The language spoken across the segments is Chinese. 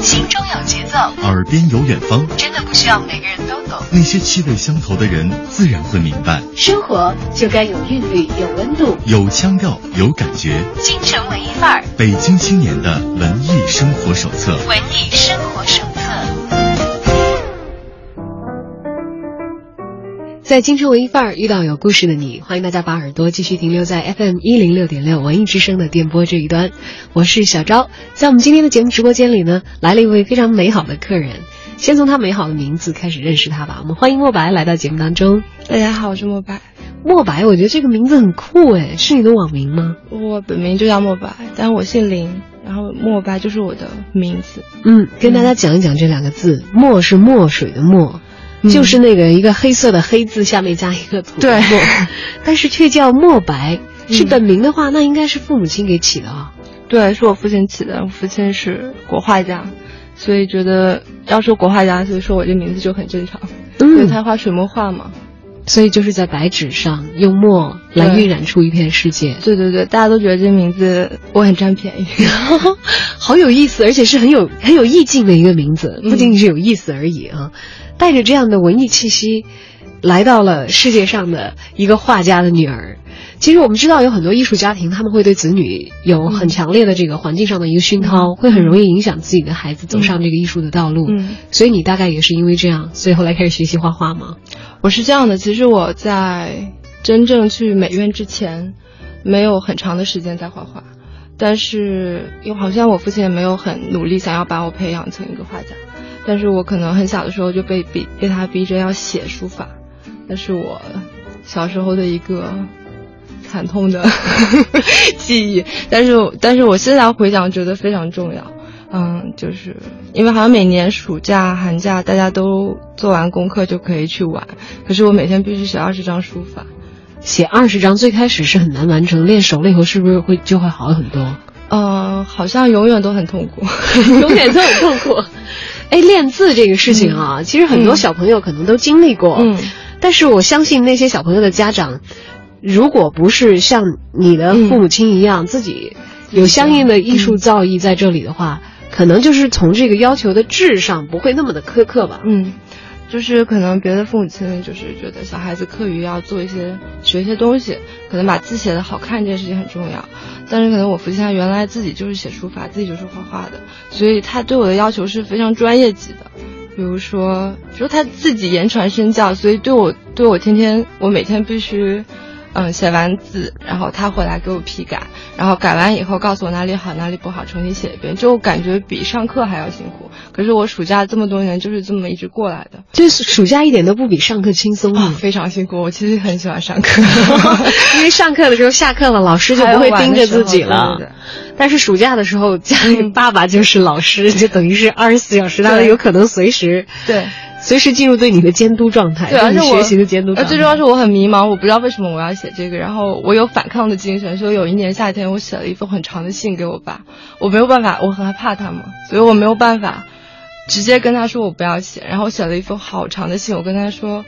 心中有节奏，耳边有远方，真的不需要每个人都懂。那些气味相投的人，自然会明白。生活就该有韵律，有温度，有腔调，有感觉。京城文艺范儿，北京青年的文艺生活手册。文艺生活手在京城文艺范儿遇到有故事的你，欢迎大家把耳朵继续停留在 FM 一零六点六文艺之声的电波这一端。我是小昭，在我们今天的节目直播间里呢，来了一位非常美好的客人。先从他美好的名字开始认识他吧。我们欢迎莫白来到节目当中。大家好，我是莫白。莫白，我觉得这个名字很酷诶，是你的网名吗？我本名就叫莫白，但我姓林，然后莫白就是我的名字。嗯，跟大家讲一讲这两个字，墨是墨水的墨。就是那个一个黑色的黑字下面加一个土对，但是却叫墨白，是本名的话，那应该是父母亲给起的啊。对，是我父亲起的，我父亲是国画家，所以觉得要说国画家，所以说我这名字就很正常。嗯，因为他画水墨画嘛，所以就是在白纸上用墨来晕染出一片世界。对对对，大家都觉得这名字我很占便宜，好有意思，而且是很有很有意境的一个名字，不仅仅是有意思而已啊。带着这样的文艺气息，来到了世界上的一个画家的女儿。其实我们知道有很多艺术家庭，他们会对子女有很强烈的这个环境上的一个熏陶，会很容易影响自己的孩子走上这个艺术的道路。嗯，所以你大概也是因为这样，所以后来开始学习画画吗？我是这样的，其实我在真正去美院之前，没有很长的时间在画画，但是又好像我父亲也没有很努力想要把我培养成一个画家。但是我可能很小的时候就被逼被他逼着要写书法，那是我小时候的一个惨痛的 记忆。但是但是我现在回想觉得非常重要，嗯，就是因为好像每年暑假寒假大家都做完功课就可以去玩，可是我每天必须写二十张书法，写二十张最开始是很难完成，练熟了以后是不是会就会好很多？嗯，好像永远都很痛苦，永远都很痛苦。哎，练字这个事情啊，其实很多小朋友可能都经历过。嗯，但是我相信那些小朋友的家长，如果不是像你的父母亲一样，自己有相应的艺术造诣在这里的话，可能就是从这个要求的质上不会那么的苛刻吧。嗯。就是可能别的父母亲就是觉得小孩子课余要做一些学一些东西，可能把字写的好看这件事情很重要。但是可能我父亲他原来自己就是写书法，自己就是画画的，所以他对我的要求是非常专业级的。比如说，说他自己言传身教，所以对我对我天天我每天必须。嗯，写完字，然后他回来给我批改，然后改完以后告诉我哪里好哪里不好，重新写一遍，就感觉比上课还要辛苦。可是我暑假这么多年就是这么一直过来的，就是暑假一点都不比上课轻松啊，非常辛苦。我其实很喜欢上课，因为上课的时候下课了，老师就不会盯着自己了。但是暑假的时候，家里爸爸就是老师，就等于是二十四小时，他有可能随时对。随时进入对你的监督状态，对，而且学习的监督。呃，最重要是我很迷茫，我不知道为什么我要写这个，然后我有反抗的精神，所以有一年夏天，我写了一封很长的信给我爸，我没有办法，我很害怕他嘛，所以我没有办法直接跟他说我不要写，然后我写了一封好长的信，我跟他说。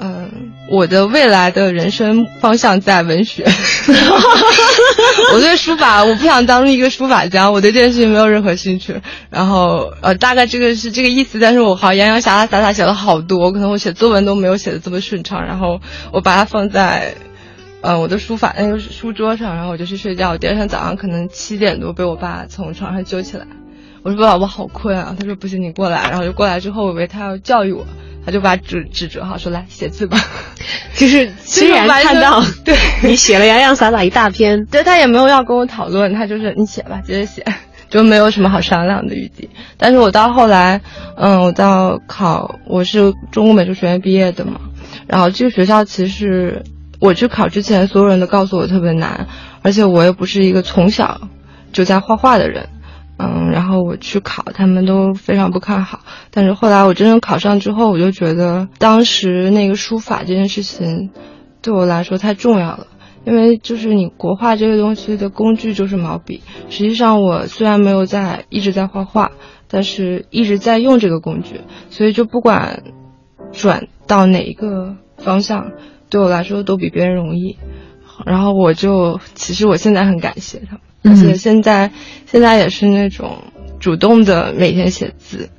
嗯，我的未来的人生方向在文学。我对书法，我不想当一个书法家，我对这件事情没有任何兴趣。然后，呃，大概这个是这个意思。但是我好洋洋洒洒洒洒写了好多，可能我写作文都没有写的这么顺畅。然后我把它放在，呃，我的书法那个书桌上，然后我就去睡觉。第二天早上可能七点多被我爸从床上揪起来，我说：“爸爸，我好困啊。”他说：“不行，你过来。”然后就过来之后，我以为他要教育我。他就把纸纸折好，说来写字吧。就是虽然看到 对你写了洋洋洒洒一大篇，对他也没有要跟我讨论，他就是你写吧，接着写，就没有什么好商量的余地。但是我到后来，嗯，我到考我是中国美术学院毕业的嘛，然后这个学校其实我去考之前，所有人都告诉我特别难，而且我又不是一个从小就在画画的人。嗯，然后我去考，他们都非常不看好。但是后来我真正考上之后，我就觉得当时那个书法这件事情，对我来说太重要了。因为就是你国画这个东西的工具就是毛笔。实际上我虽然没有在一直在画画，但是一直在用这个工具，所以就不管转到哪一个方向，对我来说都比别人容易。然后我就其实我现在很感谢他们。而且现在，现在也是那种主动的每天写字。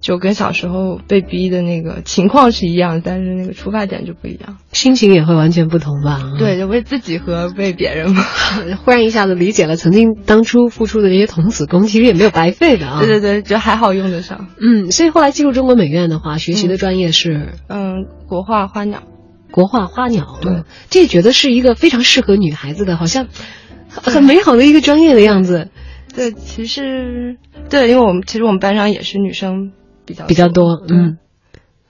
就跟小时候被逼的那个情况是一样，但是那个出发点就不一样，心情也会完全不同吧？对，就为自己和为别人嘛。忽然一下子理解了，曾经当初付出的这些童子功，其实也没有白费的啊。对对对，就还好用得上。嗯，所以后来进入中国美院的话，学习的专业是嗯国画花鸟，国画花鸟。对，这觉得是一个非常适合女孩子的，好像 很美好的一个专业的样子。对，其实对，因为我们其实我们班上也是女生。比较比较多，嗯，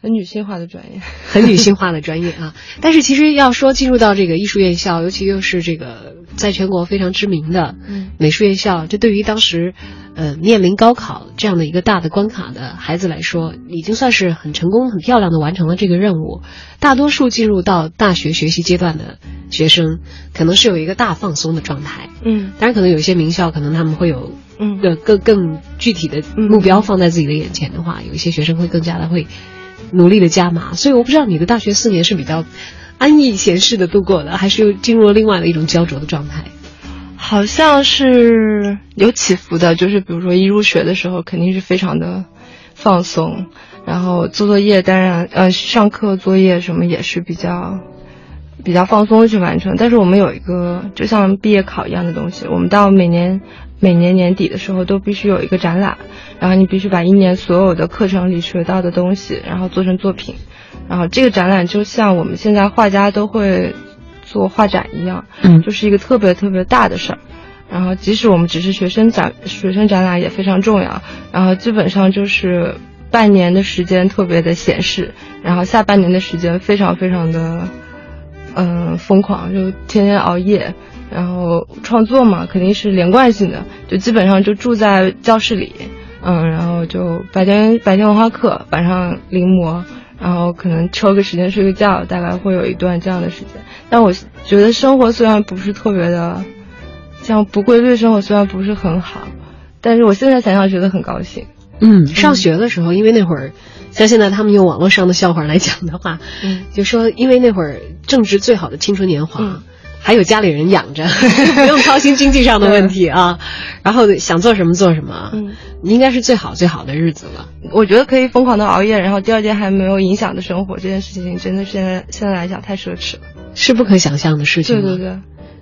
很女性化的专业，很女性化的专业啊。但是其实要说进入到这个艺术院校，尤其又是这个在全国非常知名的美术院校，这对于当时呃面临高考这样的一个大的关卡的孩子来说，已经算是很成功、很漂亮的完成了这个任务。大多数进入到大学学习阶段的学生，可能是有一个大放松的状态，嗯，当然可能有一些名校，可能他们会有。嗯，更更更具体的目标放在自己的眼前的话，有一些学生会更加的会努力的加码。所以我不知道你的大学四年是比较安逸闲适的度过的，还是又进入了另外的一种焦灼的状态？好像是有起伏的，就是比如说一入学的时候肯定是非常的放松，然后做作业当然呃上课作业什么也是比较比较放松去完成。但是我们有一个就像毕业考一样的东西，我们到每年。每年年底的时候都必须有一个展览，然后你必须把一年所有的课程里学到的东西，然后做成作品，然后这个展览就像我们现在画家都会做画展一样，嗯，就是一个特别特别大的事儿。然后即使我们只是学生展，学生展览也非常重要。然后基本上就是半年的时间特别的闲适，然后下半年的时间非常非常的，嗯，疯狂，就天天熬夜。然后创作嘛，肯定是连贯性的，就基本上就住在教室里，嗯，然后就白天白天文化课，晚上临摹，然后可能抽个时间睡个觉，大概会有一段这样的时间。但我觉得生活虽然不是特别的，像不规律生活虽然不是很好，但是我现在想想觉得很高兴。嗯，上学的时候，因为那会儿，像现在他们用网络上的笑话来讲的话，嗯，就说因为那会儿正值最好的青春年华。还有家里人养着，不用操心经济上的问题啊，然后想做什么做什么，嗯，应该是最好最好的日子了。我觉得可以疯狂的熬夜，然后第二天还没有影响的生活，这件事情真的现在现在来讲太奢侈了，是不可想象的事情。对对对，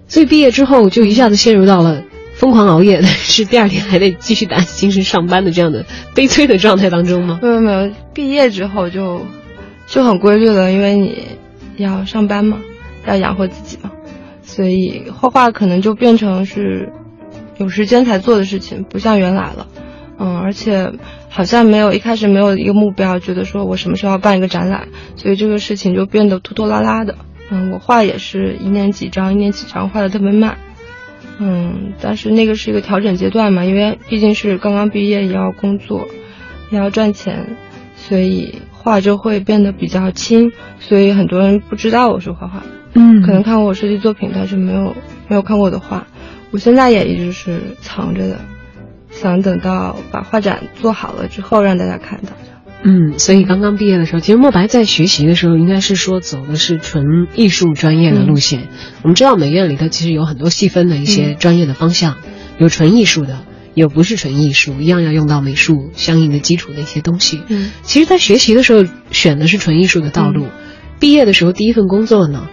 所以毕业之后就一下子陷入到了疯狂熬夜，但是第二天还得继续打起精神上班的这样的悲催的状态当中吗？没有没有，毕业之后就就很规律了，因为你要上班嘛，要养活自己嘛。所以画画可能就变成是有时间才做的事情，不像原来了，嗯，而且好像没有一开始没有一个目标，觉得说我什么时候要办一个展览，所以这个事情就变得拖拖拉拉的，嗯，我画也是一年几张，一年几张，画的特别慢，嗯，但是那个是一个调整阶段嘛，因为毕竟是刚刚毕业，也要工作，也要赚钱，所以画就会变得比较轻，所以很多人不知道我是画画。嗯，可能看过我设计作品，但是没有没有看过我的画。我现在也一直是藏着的，想等到把画展做好了之后让大家看到。嗯，所以刚刚毕业的时候，其实莫白在学习的时候，应该是说走的是纯艺术专业的路线。我们知道美院里头其实有很多细分的一些专业的方向，有纯艺术的，有不是纯艺术，一样要用到美术相应的基础的一些东西。嗯，其实，在学习的时候选的是纯艺术的道路，毕业的时候第一份工作呢？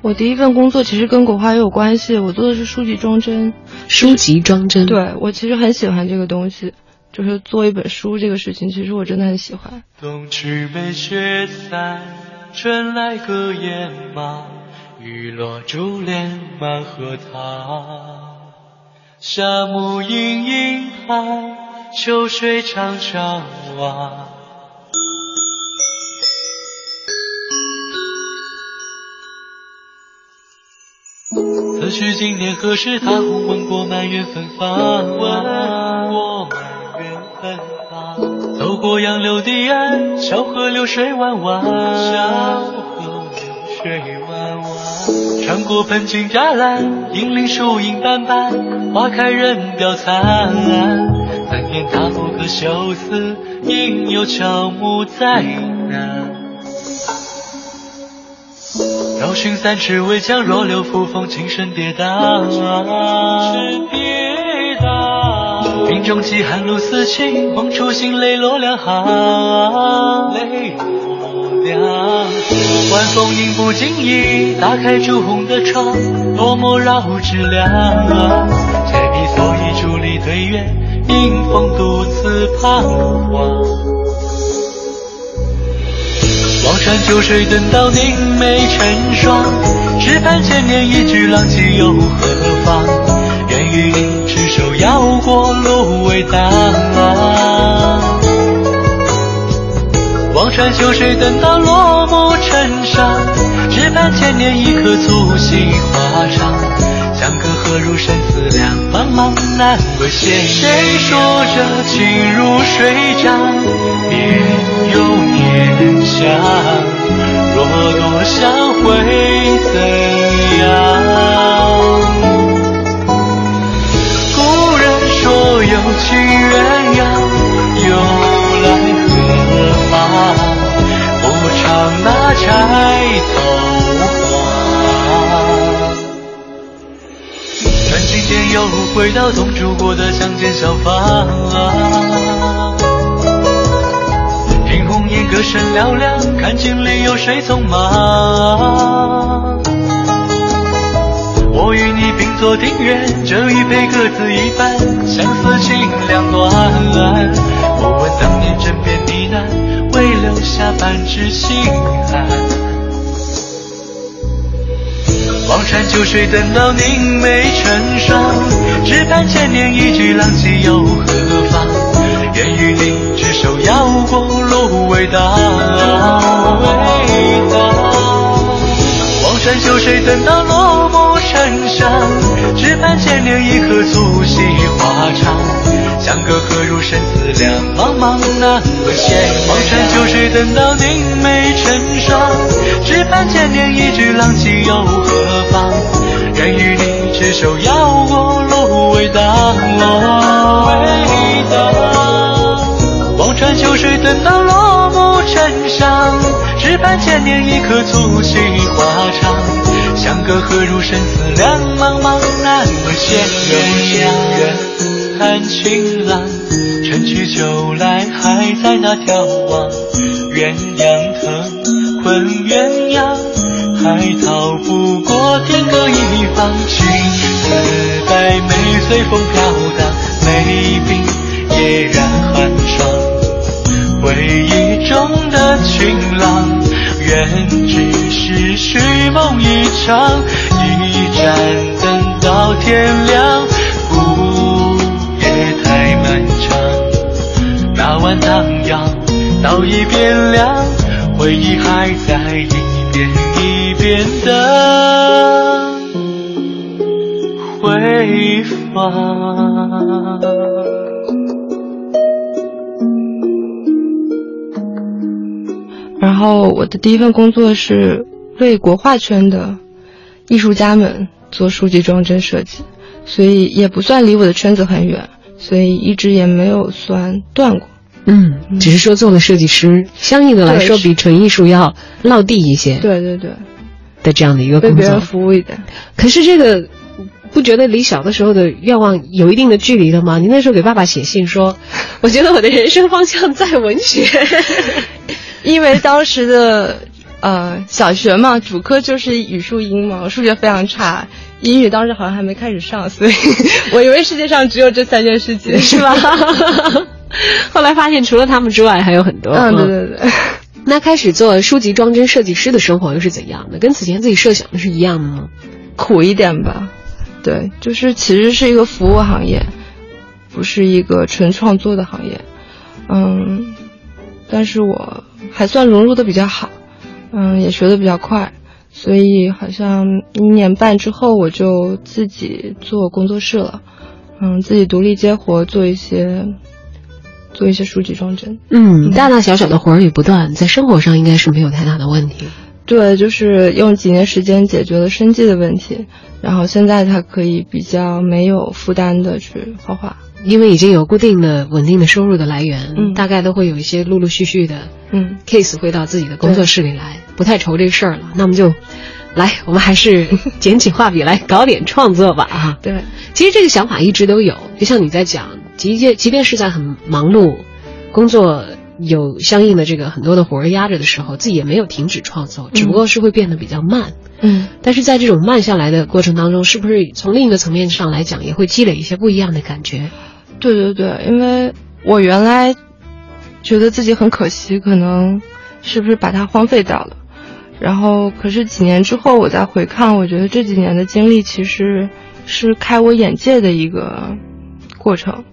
我第一份工作其实跟国画也有关系，我做的是书籍装帧。书籍装帧，对我其实很喜欢这个东西，就是做一本书这个事情，其实我真的很喜欢。冬去被雪散，春来荷叶麻，雨落珠帘满荷塘。夏木阴阴寒，秋水长长望。此去经年何时？踏红问过满园芬芳。走过杨柳堤岸，小河流水弯弯。小河流水弯弯。穿过盆景栅栏，银铃树影斑斑。花开人凋残。三年大不可休思，应有乔木在南。绕寻三尺围墙，若柳扶风，轻声跌宕。轻声跌宕。冰中起寒露四起，梦初醒，泪落两行。泪落两行。晚风迎不经意，打开朱红的窗，多么绕指凉。柴米蓑衣伫立对月，迎风独自彷徨。望穿秋水，等到凝眉成霜。只盼千年一句浪迹又何妨？愿与你执手摇过芦苇荡。望穿秋水，等到落幕成伤。只盼千年一刻促膝华长。何如生死两茫茫难为谁？谁说这情如水涨，别有念想。若多想会怎样？故人说有情鸳鸯，又来何方？不唱那钗看今天又回到同住过的乡间小房。听红颜歌声嘹亮，看镜里有谁匆忙？我与你并坐庭院，这一杯各自一半，相思情两端。我问当年枕边呢喃，未留下半纸心寒。望穿秋水，等到凝眉成霜。只盼千年一句浪迹又何妨？愿与你执手摇过芦苇荡。望穿秋水，等到落成伤。只盼千年一刻促膝华长。相隔何如生死两茫茫难为谁？望穿秋水，等到凝眉成霜。只盼千年一句浪迹又何妨？愿与你执手摇过芦苇荡。望穿秋水，等到落幕成伤。只盼千年一刻促膝华长。相隔何如生死两茫茫难为谁？鸳鸯看情郎，春去秋来还在那眺望。鸳鸯藤困鸳鸯，还逃不过天各一方。青丝白眉随风飘荡，眉鬓嫣然寒霜。回忆中的情郎，愿只是虚梦一场，一盏灯到天亮，午夜太漫长。那碗汤药早已变凉，回忆还在一遍一遍的回放。然后我的第一份工作是为国画圈的艺术家们做书籍装帧设计，所以也不算离我的圈子很远，所以一直也没有算断过。嗯，只是说做了设计师，相应的来说比纯艺术要落地一些对对对，的这样的一个为别人工作。服务一点。可是这个不觉得离小的时候的愿望有一定的距离了吗？您那时候给爸爸写信说，我觉得我的人生方向在文学。因为当时的呃小学嘛，主科就是语数英嘛，我数学非常差，英语当时好像还没开始上，所以 我以为世界上只有这三件事情，是吧？后来发现除了他们之外还有很多。嗯，对对对。那开始做书籍装帧设计师的生活又是怎样的？跟此前自己设想的是一样的吗？苦一点吧，对，就是其实是一个服务行业，不是一个纯创作的行业，嗯，但是我还算融入的比较好，嗯，也学的比较快，所以好像一年半之后我就自己做工作室了，嗯，自己独立接活，做一些做一些书籍装帧。嗯，大大小小的活儿也不断，在生活上应该是没有太大的问题。对，就是用几年时间解决了生计的问题，然后现在他可以比较没有负担的去画画。因为已经有固定的、稳定的收入的来源，嗯大概都会有一些陆陆续续的嗯 case 会到自己的工作室里来，不太愁这个事儿了。那我们就来，我们还是捡起画笔来搞点创作吧 啊！对，其实这个想法一直都有，就像你在讲即便即便是在很忙碌，工作有相应的这个很多的活儿压着的时候，自己也没有停止创作，只不过是会变得比较慢。嗯但是在这种慢下来的过程当中，是不是从另一个层面上来讲，也会积累一些不一样的感觉？对对对，因为我原来觉得自己很可惜，可能是不是把它荒废掉了。然后，可是几年之后我再回看，我觉得这几年的经历其实是开我眼界的一个过程。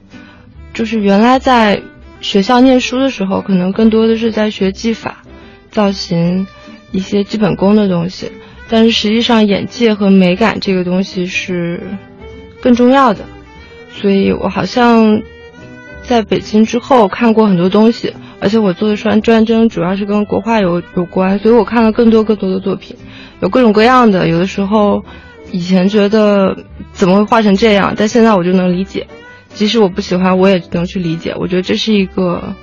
就是原来在学校念书的时候，可能更多的是在学技法、造型一些基本功的东西，但是实际上眼界和美感这个东西是更重要的。所以我好像在北京之后看过很多东西，而且我做的专专征主要是跟国画有有关，所以我看了更多更多的作品，有各种各样的。有的时候以前觉得怎么会画成这样，但现在我就能理解，即使我不喜欢，我也能去理解。我觉得这是一个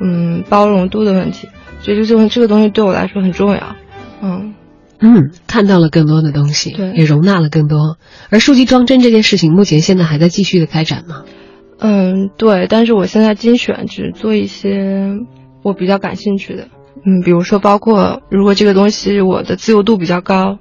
嗯包容度的问题，所以这种这个东西对我来说很重要。嗯，嗯，看到了更多的东西，对也容纳了更多。而书籍装帧这件事情，目前现在还在继续的开展吗？嗯，对，但是我现在精选只做一些我比较感兴趣的，嗯，比如说包括如果这个东西我的自由度比较高，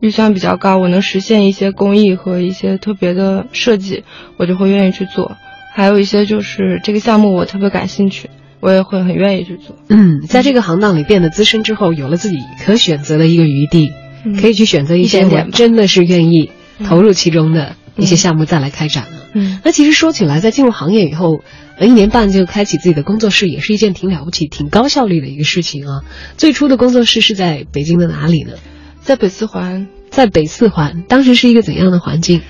预算比较高，我能实现一些工艺和一些特别的设计，我就会愿意去做。还有一些就是这个项目我特别感兴趣，我也会很愿意去做。嗯，在这个行当里变得资深之后，有了自己可选择的一个余地，嗯可以去选择一些我真的是愿意投入其中的一些项目再来开展了。嗯那其实说起来，在进入行业以后，呃，一年半就开启自己的工作室，也是一件挺了不起、挺高效率的一个事情啊。最初的工作室是在北京的哪里呢？在北四环在北四环，当时是一个怎样的环境？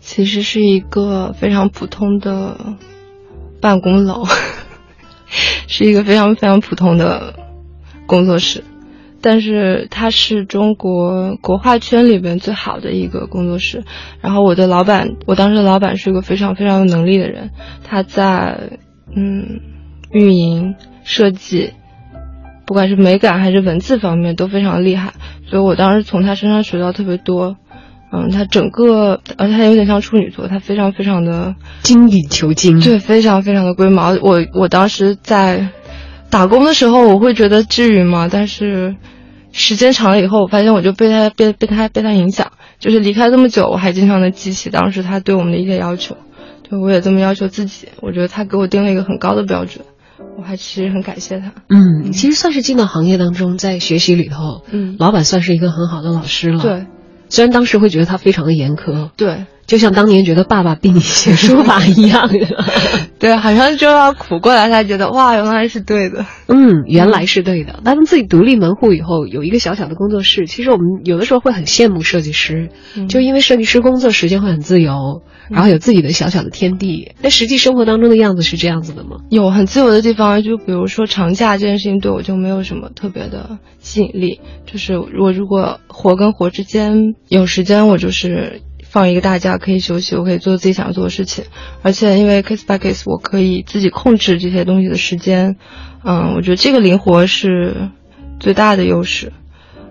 其实是一个非常普通的办公楼，是一个非常非常普通的工作室，但是它是中国国画圈里边最好的一个工作室。然后我的老板，我当时的老板是一个非常非常有能力的人，他在嗯运营设计。不管是美感还是文字方面都非常厉害，所以我当时从他身上学到特别多。嗯，他整个，而且他有点像处女座，他非常非常的精益求精。对，非常非常的龟毛。我我当时在打工的时候，我会觉得至于吗？但是时间长了以后，我发现我就被他被被他被他影响，就是离开这么久，我还经常的记起当时他对我们的一些要求。对我也这么要求自己，我觉得他给我定了一个很高的标准，我还其实很感谢他。嗯，其实算是进到行业当中，在学习里头，嗯老板算是一个很好的老师了。，对虽然当时会觉得他非常的严苛，对。就像当年觉得爸爸逼你写书法一样。对，好像就要苦过来才觉得哇，原来是对的。嗯，原来是对的。他们自己独立门户以后，有一个小小的工作室，其实我们有的时候会很羡慕设计师，嗯就因为设计师工作时间会很自由，然后有自己的小小的天地。那实际生活当中的样子是这样子的吗？有很自由的地方，就比如说长假这件事情对我就没有什么特别的吸引力。就是我如果活跟活之间有时间，我就是放一个大假可以休息，我可以做自己想做的事情。而且因为 case by case，我可以自己控制这些东西的时间。嗯，我觉得这个灵活是最大的优势。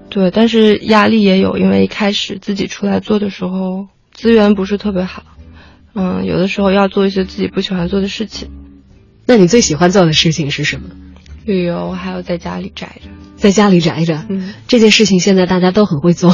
对，但是压力也有，因为一开始自己出来做的时候资源不是特别好。嗯，有的时候要做一些自己不喜欢做的事情。那你最喜欢做的事情是什么？旅游，还有在家里宅着。在家里宅着，嗯，这件事情现在大家都很会做，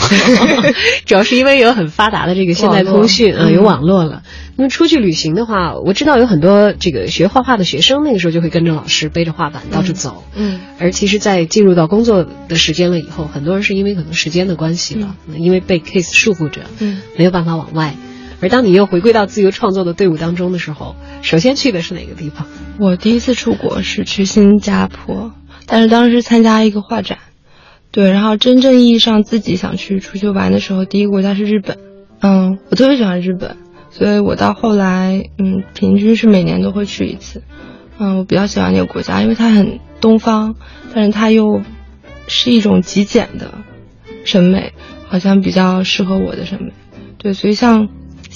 主要是因为有很发达的这个现代通讯啊，有网络了。那么出去旅行的话，我知道有很多这个学画画的学生，那个时候就会跟着老师背着画板到处走。嗯。而其实，在进入到工作的时间了以后，很多人是因为可能时间的关系了，因为被 case 束缚着，嗯，没有办法往外。而当你又回归到自由创作的队伍当中的时候，首先去的是哪个地方？我第一次出国是去新加坡，但是当时参加一个画展，对，然后真正意义上自己想去出去玩的时候，第一个国家是日本，嗯，我特别喜欢日本，所以我到后来，嗯，平均是每年都会去一次，嗯，我比较喜欢那个国家，因为它很东方，但是它又是一种极简的审美，好像比较适合我的审美，对，所以像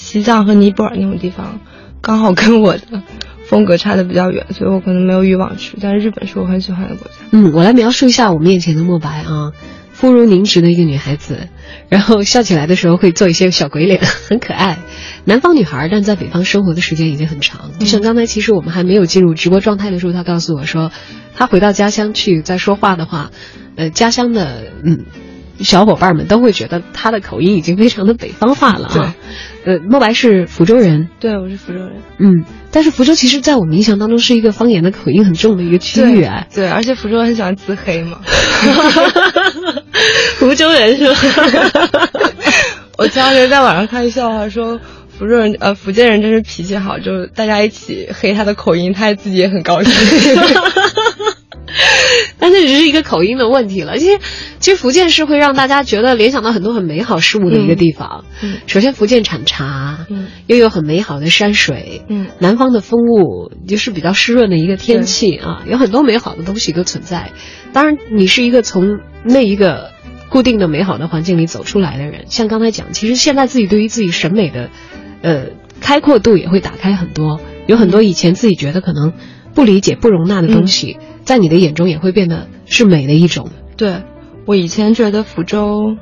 西藏和尼泊尔那种地方，刚好跟我的风格差的比较远，所以我可能没有欲望去。但是日本是我很喜欢的国家。嗯，我来描述一下我面前的莫白啊，肤如凝脂的一个女孩子，然后笑起来的时候会做一些小鬼脸，很可爱。南方女孩，但在北方生活的时间已经很长。就像刚才，其实我们还没有进入直播状态的时候，她告诉我说，她回到家乡去再说话的话，呃，家乡的嗯小伙伴们都会觉得她的口音已经非常的北方话了啊。呃，莫白是福州人，对，我是福州人。嗯，但是福州其实在我们印象当中是一个方言的口音很重的一个区域啊。对，而且福州很喜欢自黑嘛。福州人是吧？我前两天在网上看一笑话说。福州人呃，福建人真是脾气好，就大家一起黑他的口音，他自己也很高兴。但这只是一个口音的问题了。其实，其实福建是会让大家觉得联想到很多很美好事物的一个地方。嗯，首先福建产茶，嗯，又有很美好的山水，嗯，南方的风物就是比较湿润的一个天气啊，有很多美好的东西都存在。当然，你是一个从那一个固定的美好的环境里走出来的人，像刚才讲，其实现在自己对于自己审美的。呃，开阔度也会打开很多，有很多以前自己觉得可能不理解、不容纳的东西，在你的眼中也会变得是美的一种。对，我以前觉得福州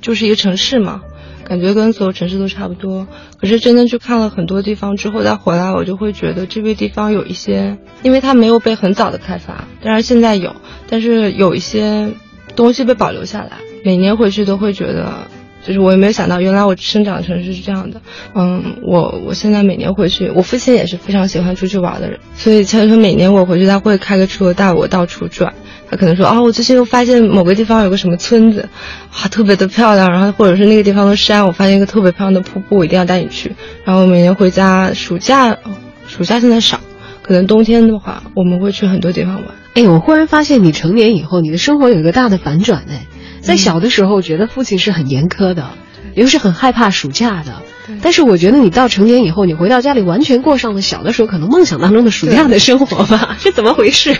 就是一个城市嘛，感觉跟所有城市都差不多。可是真的去看了很多地方之后再回来，我就会觉得这个地方有一些，因为它没有被很早的开发，当然现在有，但是有一些东西被保留下来。每年回去都会觉得。就是我也没有想到，原来我生长的城市是这样的。嗯，我我现在每年回去，我父亲也是非常喜欢出去玩的人，所以他说每年我回去，他会开个车带我到处转。他可能说啊，我最近又发现某个地方有个什么村子，啊，特别的漂亮。然后或者是那个地方的山，我发现一个特别漂亮的瀑布，我一定要带你去。然后每年回家，暑假，暑假现在少，可能冬天的话，我们会去很多地方玩。哎，我忽然发现你成年以后，你的生活有一个大的反转哎。在小的时候，觉得父亲是很严苛的，又是很害怕暑假的。但是我觉得你到成年以后，你回到家里，完全过上了小的时候可能梦想当中的暑假的生活吧？是怎么回事？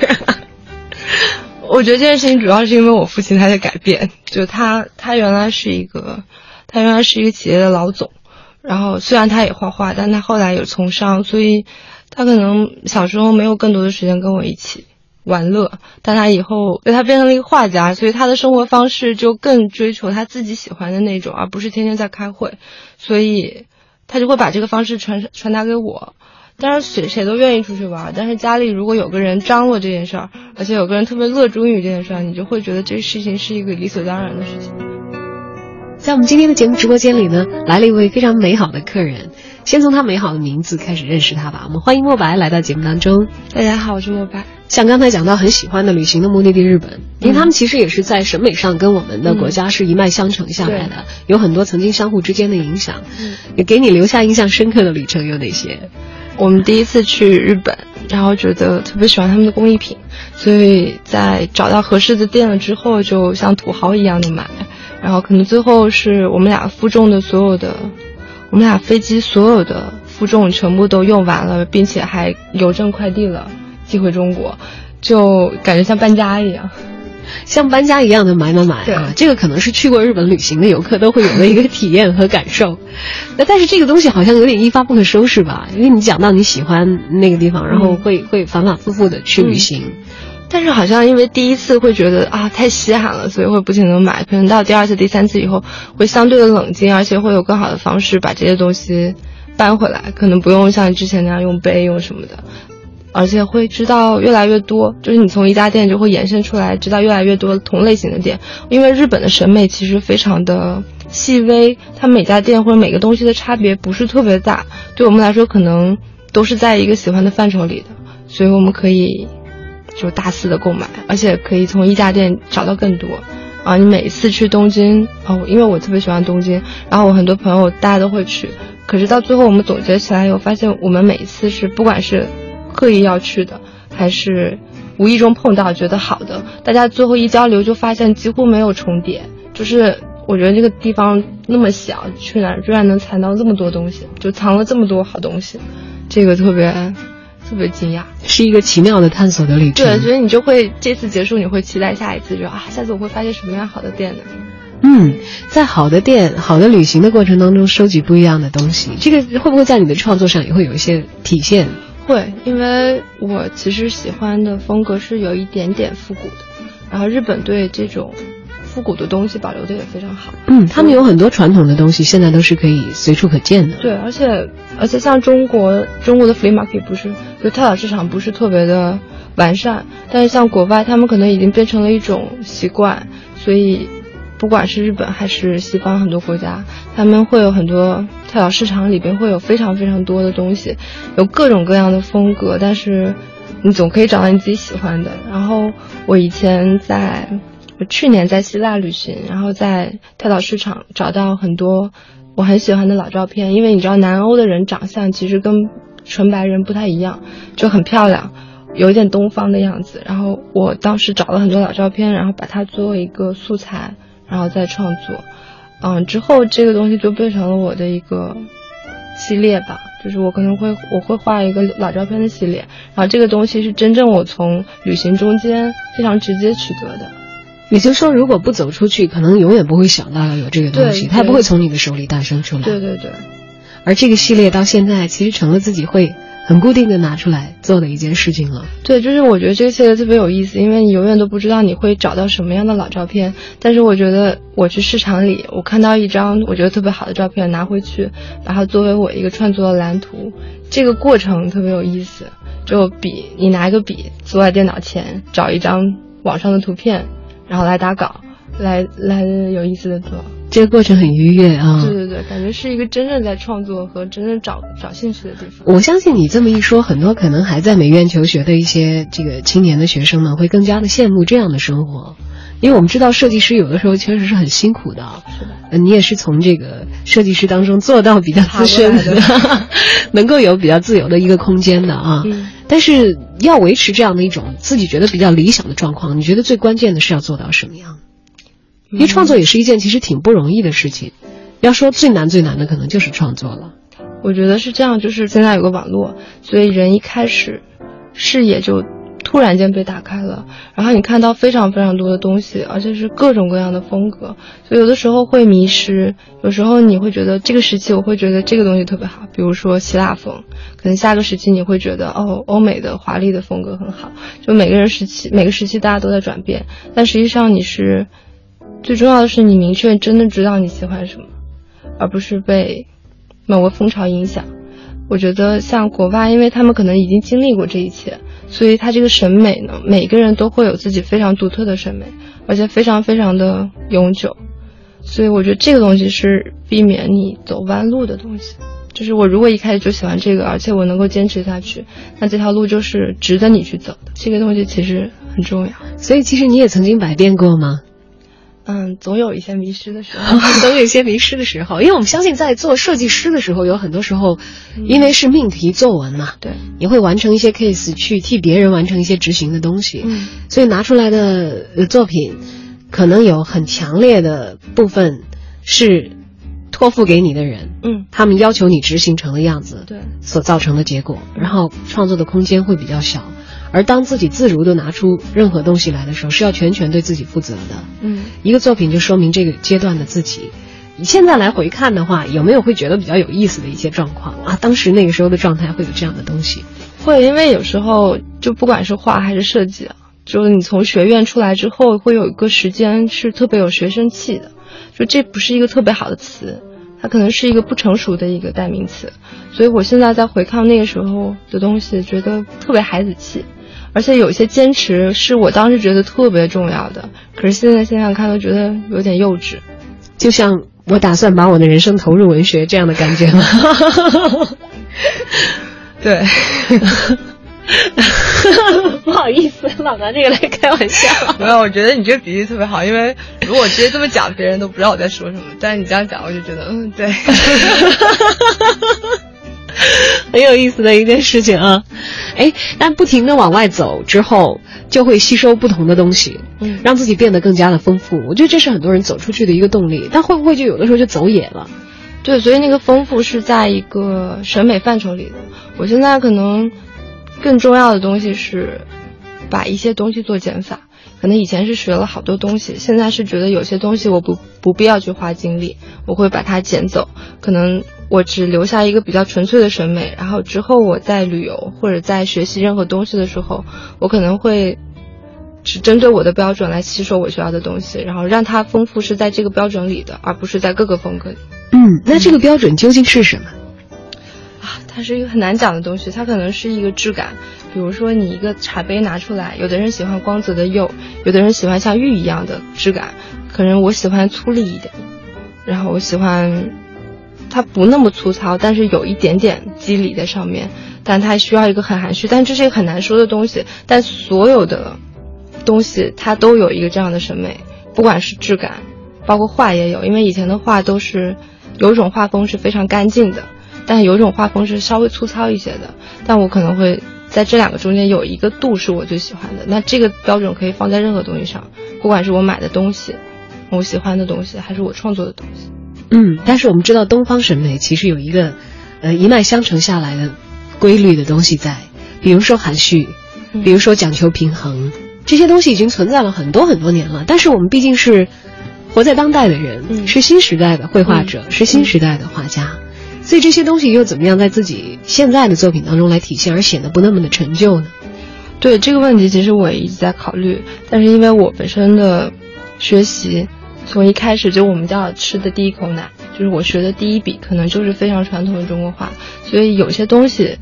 我觉得这件事情主要是因为我父亲他在改变。就他，他原来是一个，他原来是一个企业的老总，然后虽然他也画画，但他后来有从商，所以他可能小时候没有更多的时间跟我一起。玩乐，但他以后，他变成了一个画家，所以他的生活方式就更追求他自己喜欢的那种，而不是天天在开会，所以他就会把这个方式传传达给我。当然，谁谁都愿意出去玩，但是家里如果有个人张罗这件事儿，而且有个人特别乐衷于这件事儿，你就会觉得这事情是一个理所当然的事情。在我们今天的节目直播间里呢，来了一位非常美好的客人，先从他美好的名字开始认识他吧。我们欢迎莫白来到节目当中。大家好，我是莫白。像刚才讲到很喜欢的旅行的目的地日本，因为他们其实也是在审美上跟我们的国家是一脉相承下来的，有很多曾经相互之间的影响。也给你留下印象深刻的旅程有哪些？我们第一次去日本，然后觉得特别喜欢他们的工艺品，所以在找到合适的店了之后，就像土豪一样的买。然后可能最后是我们俩负重的所有的，我们俩飞机所有的负重全部都用完了，并且还邮政快递了。寄回中国，就感觉像搬家一样，像搬家一样的买买买啊！这个可能是去过日本旅行的游客都会有的一个体验和感受。那但是这个东西好像有点一发不可收拾吧？因为你讲到你喜欢那个地方，然后会会反反复复的去旅行，但是好像因为第一次会觉得啊太稀罕了，所以会不停的买。可能到第二次、第三次以后，会相对的冷静，而且会有更好的方式把这些东西搬回来，可能不用像之前那样用背用什么的。而且会知道越来越多，就是你从一家店就会延伸出来，知道越来越多同类型的店。因为日本的审美其实非常的细微，它每家店或者每个东西的差别不是特别大，对我们来说可能都是在一个喜欢的范畴里的，所以我们可以就大肆的购买，而且可以从一家店找到更多。啊，你每一次去东京，哦，因为我特别喜欢东京，然后我很多朋友大家都会去，可是到最后我们总结起来以后，发现我们每一次是不管是刻意要去的，还是无意中碰到觉得好的，大家最后一交流就发现几乎没有重叠。就是我觉得这个地方那么小，去哪儿居然能藏到这么多东西，就藏了这么多好东西，这个特别特别惊讶，是一个奇妙的探索的旅程。对，所以你就会这次结束，你会期待下一次，就啊，下次我会发现什么样好的店呢？嗯，在好的店、好的旅行的过程当中，收集不一样的东西，这个会不会在你的创作上也会有一些体现？会，因为我其实喜欢的风格是有一点点复古的，然后日本对这种复古的东西保留的也非常好。嗯，他们有很多传统的东西，现在都是可以随处可见的。对，而且而且像中国中国的 flea market 不是就跳蚤市场不是特别的完善，但是像国外，他们可能已经变成了一种习惯，所以不管是日本还是西方很多国家，他们会有很多跳蚤市场里边会有非常非常多的东西，有各种各样的风格，但是。你总可以找到你自己喜欢的。然后我以前在，我去年在希腊旅行，然后在跳蚤市场找到很多我很喜欢的老照片。因为你知道南欧的人长相其实跟纯白人不太一样，就很漂亮，有一点东方的样子。然后我当时找了很多老照片，然后把它作为一个素材，然后再创作。嗯，之后这个东西就变成了我的一个系列吧。就是我可能会我会画一个老照片的系列，然后这个东西是真正我从旅行中间非常直接取得的。也就是说，如果不走出去，可能永远不会想到要有这个东西，它不会从你的手里诞生出来。对对对。而这个系列到现在其实成了自己会。很固定的拿出来做的一件事情了。对，就是我觉得这个系列特别有意思，因为你永远都不知道你会找到什么样的老照片。但是我觉得我去市场里，我看到一张我觉得特别好的照片，拿回去把它作为我一个创作的蓝图，这个过程特别有意思。就笔，你拿一个笔坐在电脑前，找一张网上的图片，然后来打稿，来来有意思的做。这个过程很愉悦啊！对对对，感觉是一个真正在创作和真正找找兴趣的地方。我相信你这么一说，很多可能还在美院求学的一些这个青年的学生们会更加的羡慕这样的生活，因为我们知道设计师有的时候确实是很辛苦的。是的，你也是从这个设计师当中做到比较资深的，能够有比较自由的一个空间的啊。嗯。但是要维持这样的一种自己觉得比较理想的状况，你觉得最关键的是要做到什么样？因为创作也是一件其实挺不容易的事情，要说最难最难的可能就是创作了。我觉得是这样，就是现在有个网络，所以人一开始视野就突然间被打开了，然后你看到非常非常多的东西，而且是各种各样的风格，所以有的时候会迷失，有时候你会觉得这个时期我会觉得这个东西特别好，比如说希腊风，可能下个时期你会觉得哦欧美的华丽的风格很好，就每个人时期每个时期大家都在转变，但实际上你是。最重要的是，你明确真的知道你喜欢什么，而不是被某个风潮影响。我觉得像国外，因为他们可能已经经历过这一切，所以他这个审美呢，每个人都会有自己非常独特的审美，而且非常非常的永久。所以我觉得这个东西是避免你走弯路的东西。就是我如果一开始就喜欢这个，而且我能够坚持下去，那这条路就是值得你去走的。这个东西其实很重要。所以其实你也曾经百变过吗？嗯，总有一些迷失的时候，总有一些迷失的时候，因为我们相信，在做设计师的时候，有很多时候，因为是命题作文嘛，对，你会完成一些 case，去替别人完成一些执行的东西，嗯，所以拿出来的作品，可能有很强烈的部分是托付给你的人，嗯，他们要求你执行成的样子，对，所造成的结果，然后创作的空间会比较小。而当自己自如的拿出任何东西来的时候，是要全权对自己负责的。嗯，一个作品就说明这个阶段的自己。你现在来回看的话，有没有会觉得比较有意思的一些状况啊？当时那个时候的状态会有这样的东西？会，因为有时候就不管是画还是设计啊，就是你从学院出来之后，会有一个时间是特别有学生气的，就这不是一个特别好的词，它可能是一个不成熟的一个代名词。所以我现在在回看那个时候的东西，觉得特别孩子气。而且有些坚持是我当时觉得特别重要的，可是现在想想看都觉得有点幼稚。就像我打算把我的人生投入文学这样的感觉吗？对，不好意思，老拿这个来开玩笑。没有，我觉得你这个比喻特别好，因为如果我直接这么讲，别人都不知道我在说什么。但是你这样讲，我就觉得，嗯，对。很有意思的一件事情啊，哎，但不停的往外走之后，就会吸收不同的东西，嗯，让自己变得更加的丰富。我觉得这是很多人走出去的一个动力，但会不会就有的时候就走野了？对，所以那个丰富是在一个审美范畴里的。我现在可能更重要的东西是把一些东西做减法。可能以前是学了好多东西，现在是觉得有些东西我不不必要去花精力，我会把它捡走。可能我只留下一个比较纯粹的审美，然后之后我在旅游或者在学习任何东西的时候，我可能会只针对我的标准来吸收我需要的东西，然后让它丰富是在这个标准里的，而不是在各个风格里。嗯，那这个标准究竟是什么？啊，它是一个很难讲的东西，它可能是一个质感。比如说你一个茶杯拿出来，有的人喜欢光泽的釉，有的人喜欢像玉一样的质感，可能我喜欢粗粝一点，然后我喜欢它不那么粗糙，但是有一点点肌理在上面，但它需要一个很含蓄，但这是一个很难说的东西。但所有的东西它都有一个这样的审美，不管是质感，包括画也有，因为以前的画都是有一种画风是非常干净的，但有一种画风是稍微粗糙一些的，但我可能会。在这两个中间有一个度是我最喜欢的，那这个标准可以放在任何东西上，不管是我买的东西，我喜欢的东西，还是我创作的东西。嗯，但是我们知道东方审美其实有一个，呃，一脉相承下来的规律的东西在，比如说含蓄，比如说讲求平衡，这些东西已经存在了很多很多年了。但是我们毕竟是活在当代的人，是新时代的绘画者，是新时代的画家。所以这些东西又怎么样在自己现在的作品当中来体现，而显得不那么的陈旧呢？对这个问题，其实我也一直在考虑。但是因为我本身的学习，从一开始就我们家吃的第一口奶，就是我学的第一笔，可能就是非常传统的中国画。所以有些东西，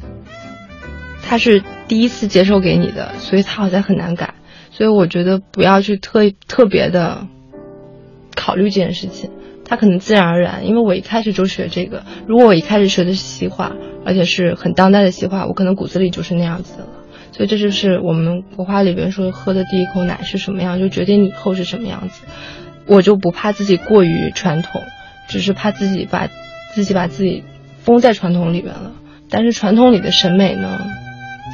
它是第一次接受给你的，所以它好像很难改。所以我觉得不要去特特别的考虑这件事情。它可能自然而然，因为我一开始就学这个。如果我一开始学的是西画，而且是很当代的西画，我可能骨子里就是那样子的了。所以这就是我们国画里边说喝的第一口奶是什么样，就决定你以后是什么样子。我就不怕自己过于传统，只是怕自己把自己把自己封在传统里边了。但是传统里的审美呢，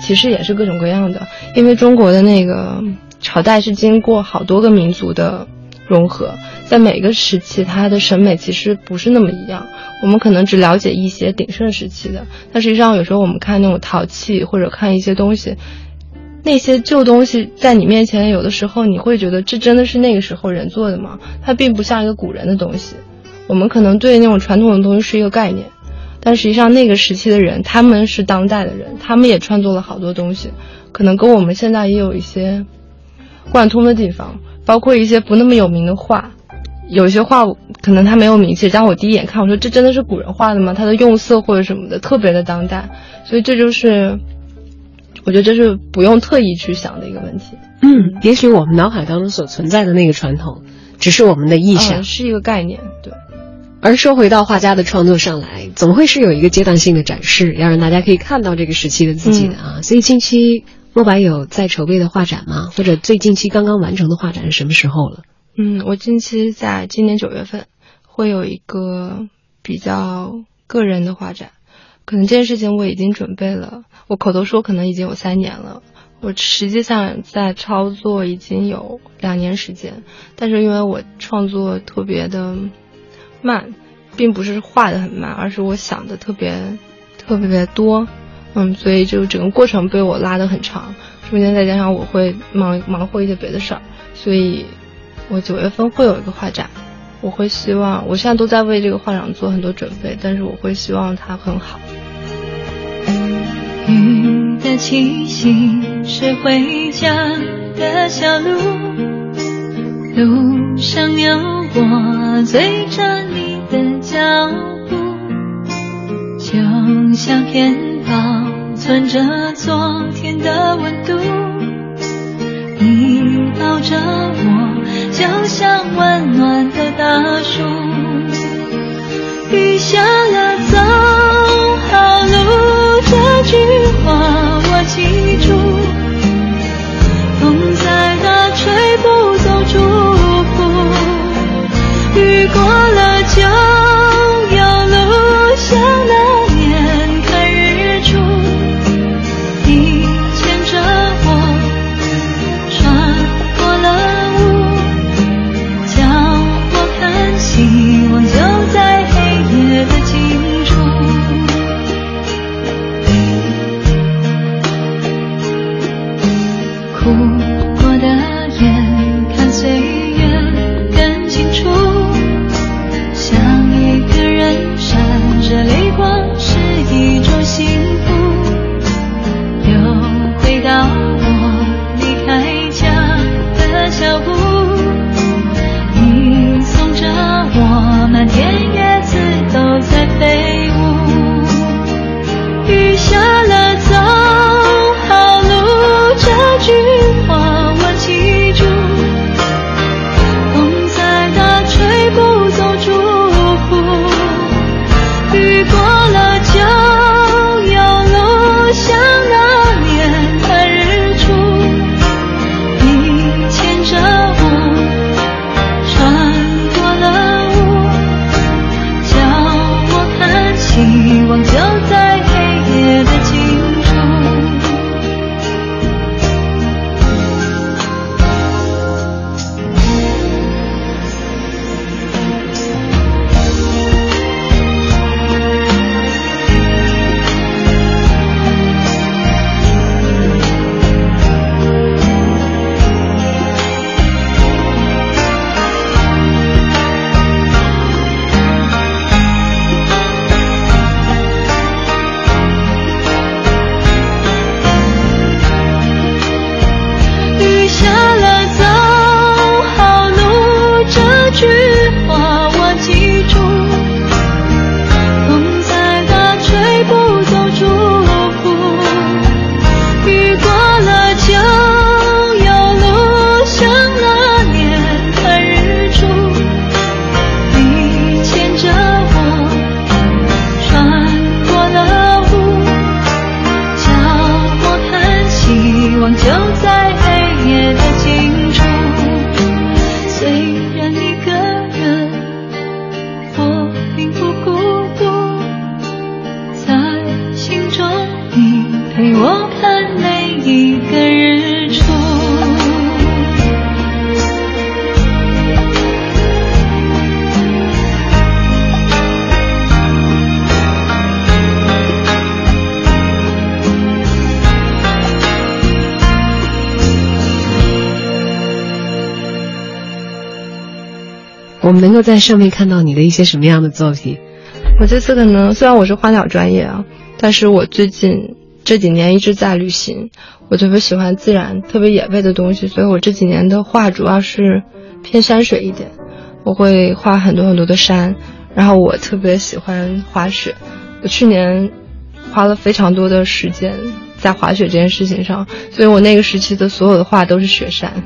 其实也是各种各样的，因为中国的那个朝代是经过好多个民族的。融合在每个时期，它的审美其实不是那么一样。我们可能只了解一些鼎盛时期的，但实际上有时候我们看那种陶器或者看一些东西，那些旧东西在你面前，有的时候你会觉得这真的是那个时候人做的吗？它并不像一个古人的东西。我们可能对那种传统的东西是一个概念，但实际上那个时期的人，他们是当代的人，他们也创作了好多东西，可能跟我们现在也有一些贯通的地方。包括一些不那么有名的画，有些画可能它没有名气，但我第一眼看，我说这真的是古人画的吗？它的用色或者什么的特别的当代，所以这就是，我觉得这是不用特意去想的一个问题。嗯，也许我们脑海当中所存在的那个传统，只是我们的臆想，是一个概念。对。而说回到画家的创作上来，总会是有一个阶段性的展示，要让大家可以看到这个时期的自己的啊。所以近期。莫白有在筹备的画展吗？或者最近期刚刚完成的画展是什么时候了？嗯，我近期在今年九月份会有一个比较个人的画展，可能这件事情我已经准备了，我口头说可能已经有三年了，我实际上在操作已经有两年时间，但是因为我创作特别的慢，并不是画的很慢，而是我想的特别特别的多。嗯，所以就整个过程被我拉得很长，中间再加上我会忙忙活一些别的事儿，所以，我九月份会有一个画展，我会希望，我现在都在为这个画展做很多准备，但是我会希望它很好。雨的气息是回家的小路，路上有我追着你的脚步，就像片。保存着昨天的温度，你抱着我，就像温暖的大树。雨下了，走在上面看到你的一些什么样的作品？我这次可能虽然我是花鸟专业啊，但是我最近这几年一直在旅行，我特别喜欢自然、特别野味的东西，所以我这几年的画主要是偏山水一点。我会画很多很多的山，然后我特别喜欢滑雪。我去年花了非常多的时间在滑雪这件事情上，所以我那个时期的所有的画都是雪山。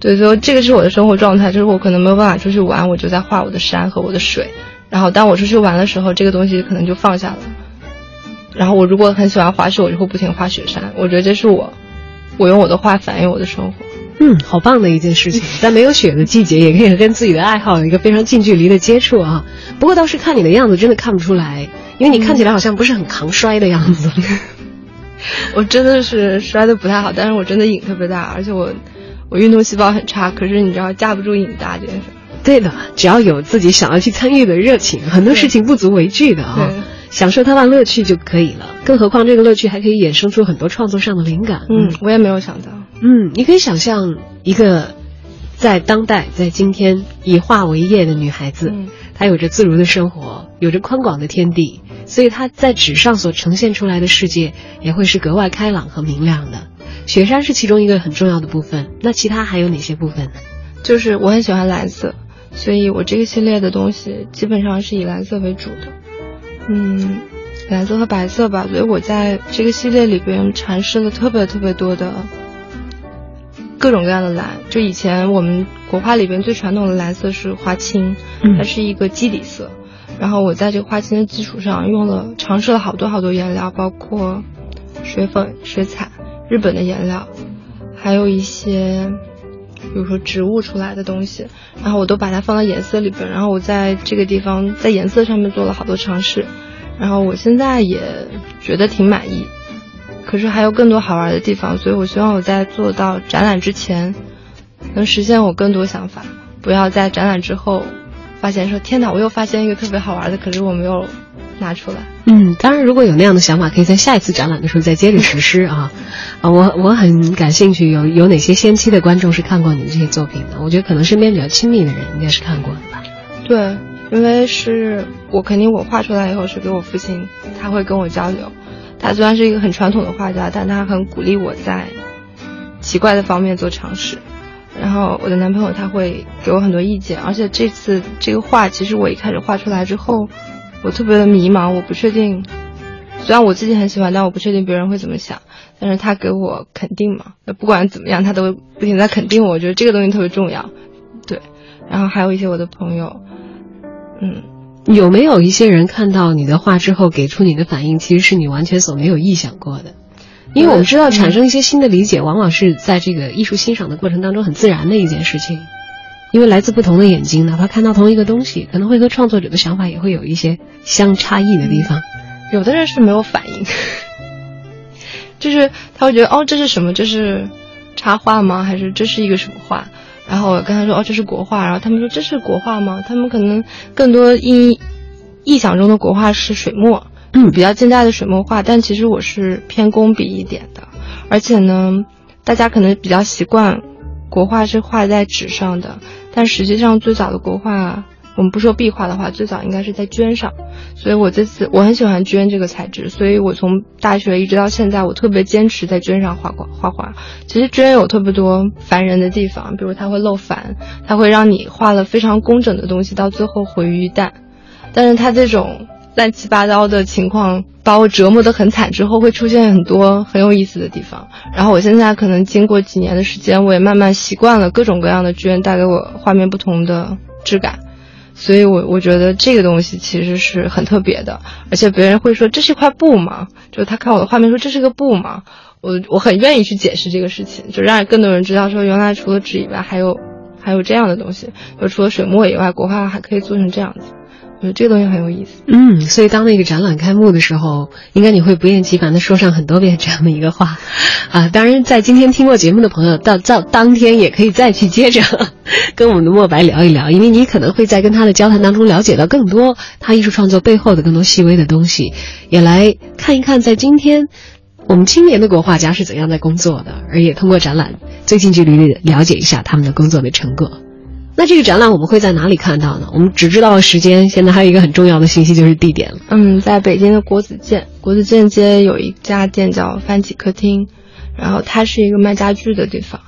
对，所以这个是我的生活状态，就是我可能没有办法出去玩，我就在画我的山和我的水。然后当我出去玩的时候，这个东西可能就放下了。然后我如果很喜欢滑雪，我就会不停画雪山。我觉得这是我，我用我的画反映我的生活。嗯，好棒的一件事情，在没有雪的季节，也可以跟自己的爱好有一个非常近距离的接触啊。不过倒是看你的样子，真的看不出来，因为你看起来好像不是很抗摔的样子。我真的是摔的不太好，但是我真的瘾特别大，而且我我运动细胞很差。可是你知道架不住瘾大这件事。对的，只要有自己想要去参与的热情，很多事情不足为惧的啊，享受它的乐趣就可以了。更何况这个乐趣还可以衍生出很多创作上的灵感。嗯，我也没有想到。嗯，你可以想象一个在当代，在今天以画为业的女孩子，她有着自如的生活，有着宽广的天地，所以她在纸上所呈现出来的世界也会是格外开朗和明亮的。雪山是其中一个很重要的部分，那其他还有哪些部分呢？就是我很喜欢蓝色。所以我这个系列的东西基本上是以蓝色为主的，嗯，蓝色和白色吧。所以我在这个系列里边尝试了特别特别多的各种各样的蓝。就以前我们国画里边最传统的蓝色是花青，它是一个基底色。然后我在这个花青的基础上用了尝试了好多好多颜料，包括水粉、水彩、日本的颜料，还有一些。比如说植物出来的东西，然后我都把它放到颜色里边，然后我在这个地方在颜色上面做了好多尝试，然后我现在也觉得挺满意，可是还有更多好玩的地方，所以我希望我在做到展览之前，能实现我更多想法，不要在展览之后，发现说天哪，我又发现一个特别好玩的，可是我没有。拿出来，嗯，当然，如果有那样的想法，可以在下一次展览的时候再接着实施啊，啊，我我很感兴趣，有有哪些先期的观众是看过你的这些作品的？我觉得可能身边比较亲密的人应该是看过的吧。对，因为是我肯定我画出来以后是给我父亲，他会跟我交流。他虽然是一个很传统的画家，但他很鼓励我在奇怪的方面做尝试。然后我的男朋友他会给我很多意见，而且这次这个画其实我一开始画出来之后。我特别的迷茫，我不确定，虽然我自己很喜欢，但我不确定别人会怎么想。但是他给我肯定嘛，那不管怎么样，他都不停在肯定我。我觉得这个东西特别重要，对。然后还有一些我的朋友，嗯，有没有一些人看到你的画之后给出你的反应，其实是你完全所没有意想过的？因为我们知道，产生一些新的理解，往往是在这个艺术欣赏的过程当中很自然的一件事情。因为来自不同的眼睛，哪怕看到同一个东西，可能会和创作者的想法也会有一些相差异的地方。有的人是没有反应，就是他会觉得哦，这是什么？这是插画吗？还是这是一个什么画？然后我跟他说哦，这是国画。然后他们说这是国画吗？他们可能更多因臆想中的国画是水墨，嗯，比较近代的水墨画。但其实我是偏工笔一点的，而且呢，大家可能比较习惯国画是画在纸上的。但实际上，最早的国画，我们不说壁画的话，最早应该是在绢上。所以我这次我很喜欢绢这个材质，所以我从大学一直到现在，我特别坚持在绢上画画画画。其实绢有特别多烦人的地方，比如它会漏矾，它会让你画了非常工整的东西，到最后毁于一旦。但是它这种。乱七八糟的情况把我折磨得很惨，之后会出现很多很有意思的地方。然后我现在可能经过几年的时间，我也慢慢习惯了各种各样的绢带给我画面不同的质感，所以我我觉得这个东西其实是很特别的。而且别人会说这是一块布吗？就他看我的画面说这是个布吗？我我很愿意去解释这个事情，就让更多人知道说原来除了纸以外还有还有这样的东西，就除了水墨以外，国画还可以做成这样子。我觉得这个东西很有意思。嗯，所以当那个展览开幕的时候，应该你会不厌其烦的说上很多遍这样的一个话，啊，当然在今天听过节目的朋友，到到当天也可以再去接着 跟我们的墨白聊一聊，因为你可能会在跟他的交谈当中了解到更多他艺术创作背后的更多细微的东西，也来看一看在今天我们青年的国画家是怎样在工作的，而也通过展览最近距离了解一下他们的工作的成果。那这个展览我们会在哪里看到呢？我们只知道时间，现在还有一个很重要的信息就是地点。嗯，在北京的国子监，国子监街有一家店叫帆起客厅，然后它是一个卖家具的地方。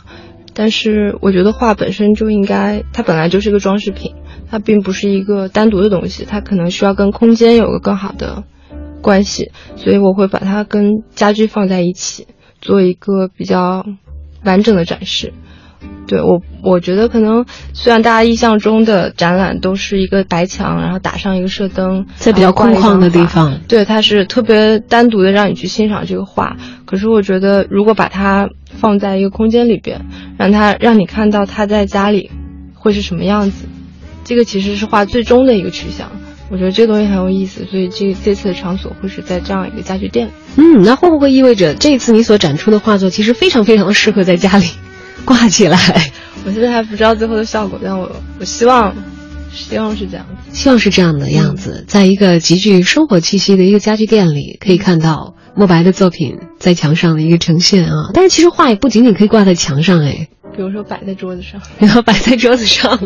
但是我觉得画本身就应该，它本来就是一个装饰品，它并不是一个单独的东西，它可能需要跟空间有个更好的关系，所以我会把它跟家具放在一起，做一个比较完整的展示。对我，我觉得可能虽然大家印象中的展览都是一个白墙，然后打上一个射灯，在比较空旷的地方，对，它是特别单独的让你去欣赏这个画。可是我觉得，如果把它放在一个空间里边，让它让你看到它在家里会是什么样子，这个其实是画最终的一个取向。我觉得这个东西很有意思，所以这这次的场所会是在这样一个家具店。嗯，那会不会意味着这次你所展出的画作其实非常非常的适合在家里？挂起来，我现在还不知道最后的效果，但我我希望，希望是这样子，希望是这样的样子，在一个极具生活气息的一个家具店里，可以看到莫白的作品在墙上的一个呈现啊。但是其实画也不仅仅可以挂在墙上，哎。比如说摆在桌子上，然后摆在桌子上，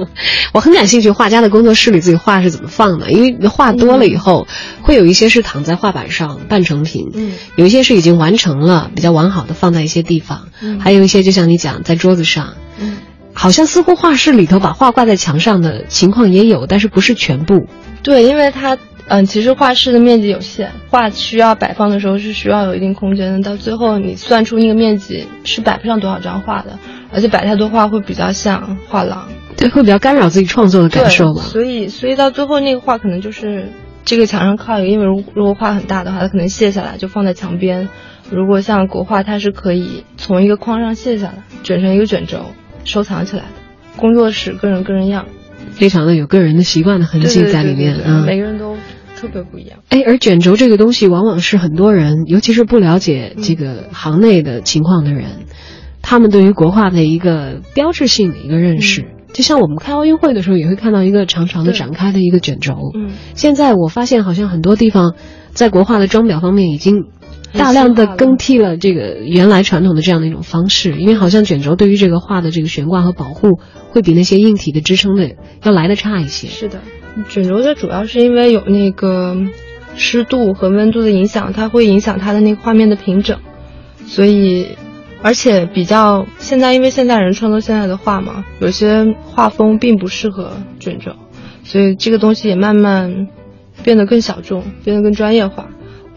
我很感兴趣画家的工作室里自己画是怎么放的，因为画多了以后，会有一些是躺在画板上半成品，嗯，有一些是已经完成了，比较完好的放在一些地方，嗯，还有一些就像你讲在桌子上，嗯，好像似乎画室里头把画挂在墙上的情况也有，但是不是全部，对，因为它。嗯，其实画室的面积有限，画需要摆放的时候是需要有一定空间的。到最后你算出那个面积是摆不上多少张画的，而且摆太多画会比较像画廊，对，会比较干扰自己创作的感受吧。所以，所以到最后那个画可能就是这个墙上靠一个，因为如如果画很大的话，它可能卸下来就放在墙边。如果像国画，它是可以从一个框上卸下来，卷成一个卷轴收藏起来的。工作室个人个人样，非常的有个人的习惯的痕迹在里面啊，每个人都。特别不一样，哎，而卷轴这个东西，往往是很多人，尤其是不了解这个行内的情况的人，他们对于国画的一个标志性的一个认识。就像我们开奥运会的时候，也会看到一个长长的展开的一个卷轴。嗯，现在我发现好像很多地方，在国画的装裱方面已经大量的更替了这个原来传统的这样的一种方式，因为好像卷轴对于这个画的这个悬挂和保护，会比那些硬体的支撑的要来的差一些。是的。卷轴它主要是因为有那个湿度和温度的影响，它会影响它的那个画面的平整，所以而且比较现在因为现代人创作现在的画嘛，有些画风并不适合卷轴，所以这个东西也慢慢变得更小众，变得更专业化。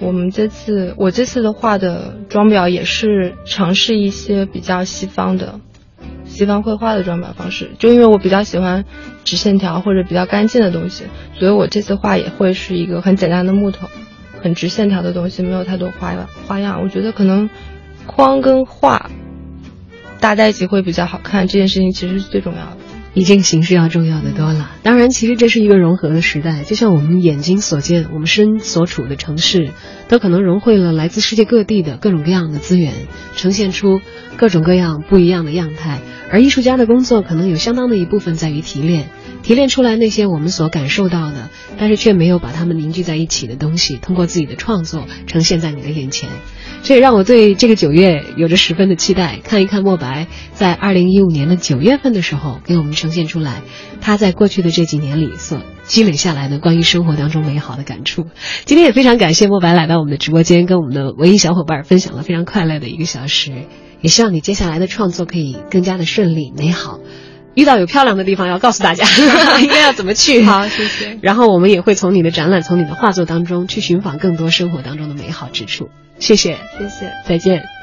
我们这次我这次的画的装裱也是尝试一些比较西方的。西方绘画的装裱方式，就因为我比较喜欢直线条或者比较干净的东西，所以我这次画也会是一个很简单的木头，很直线条的东西，没有太多花样花样。我觉得可能框跟画搭在一起会比较好看，这件事情其实是最重要的。比这个形式要重要的多了。当然，其实这是一个融合的时代，就像我们眼睛所见，我们身所处的城市，都可能融汇了来自世界各地的各种各样的资源，呈现出各种各样不一样的样态。而艺术家的工作，可能有相当的一部分在于提炼，提炼出来那些我们所感受到的，但是却没有把它们凝聚在一起的东西，通过自己的创作呈现在你的眼前。这也让我对这个九月有着十分的期待，看一看莫白在二零一五年的九月份的时候给我们呈现出来，他在过去的这几年里所积累下来的关于生活当中美好的感触。今天也非常感谢莫白来到我们的直播间，跟我们的文艺小伙伴分享了非常快乐的一个小时。也希望你接下来的创作可以更加的顺利美好。遇到有漂亮的地方，要告诉大家 应该要怎么去。好，谢谢。然后我们也会从你的展览，从你的画作当中去寻访更多生活当中的美好之处。谢谢，谢谢，再见。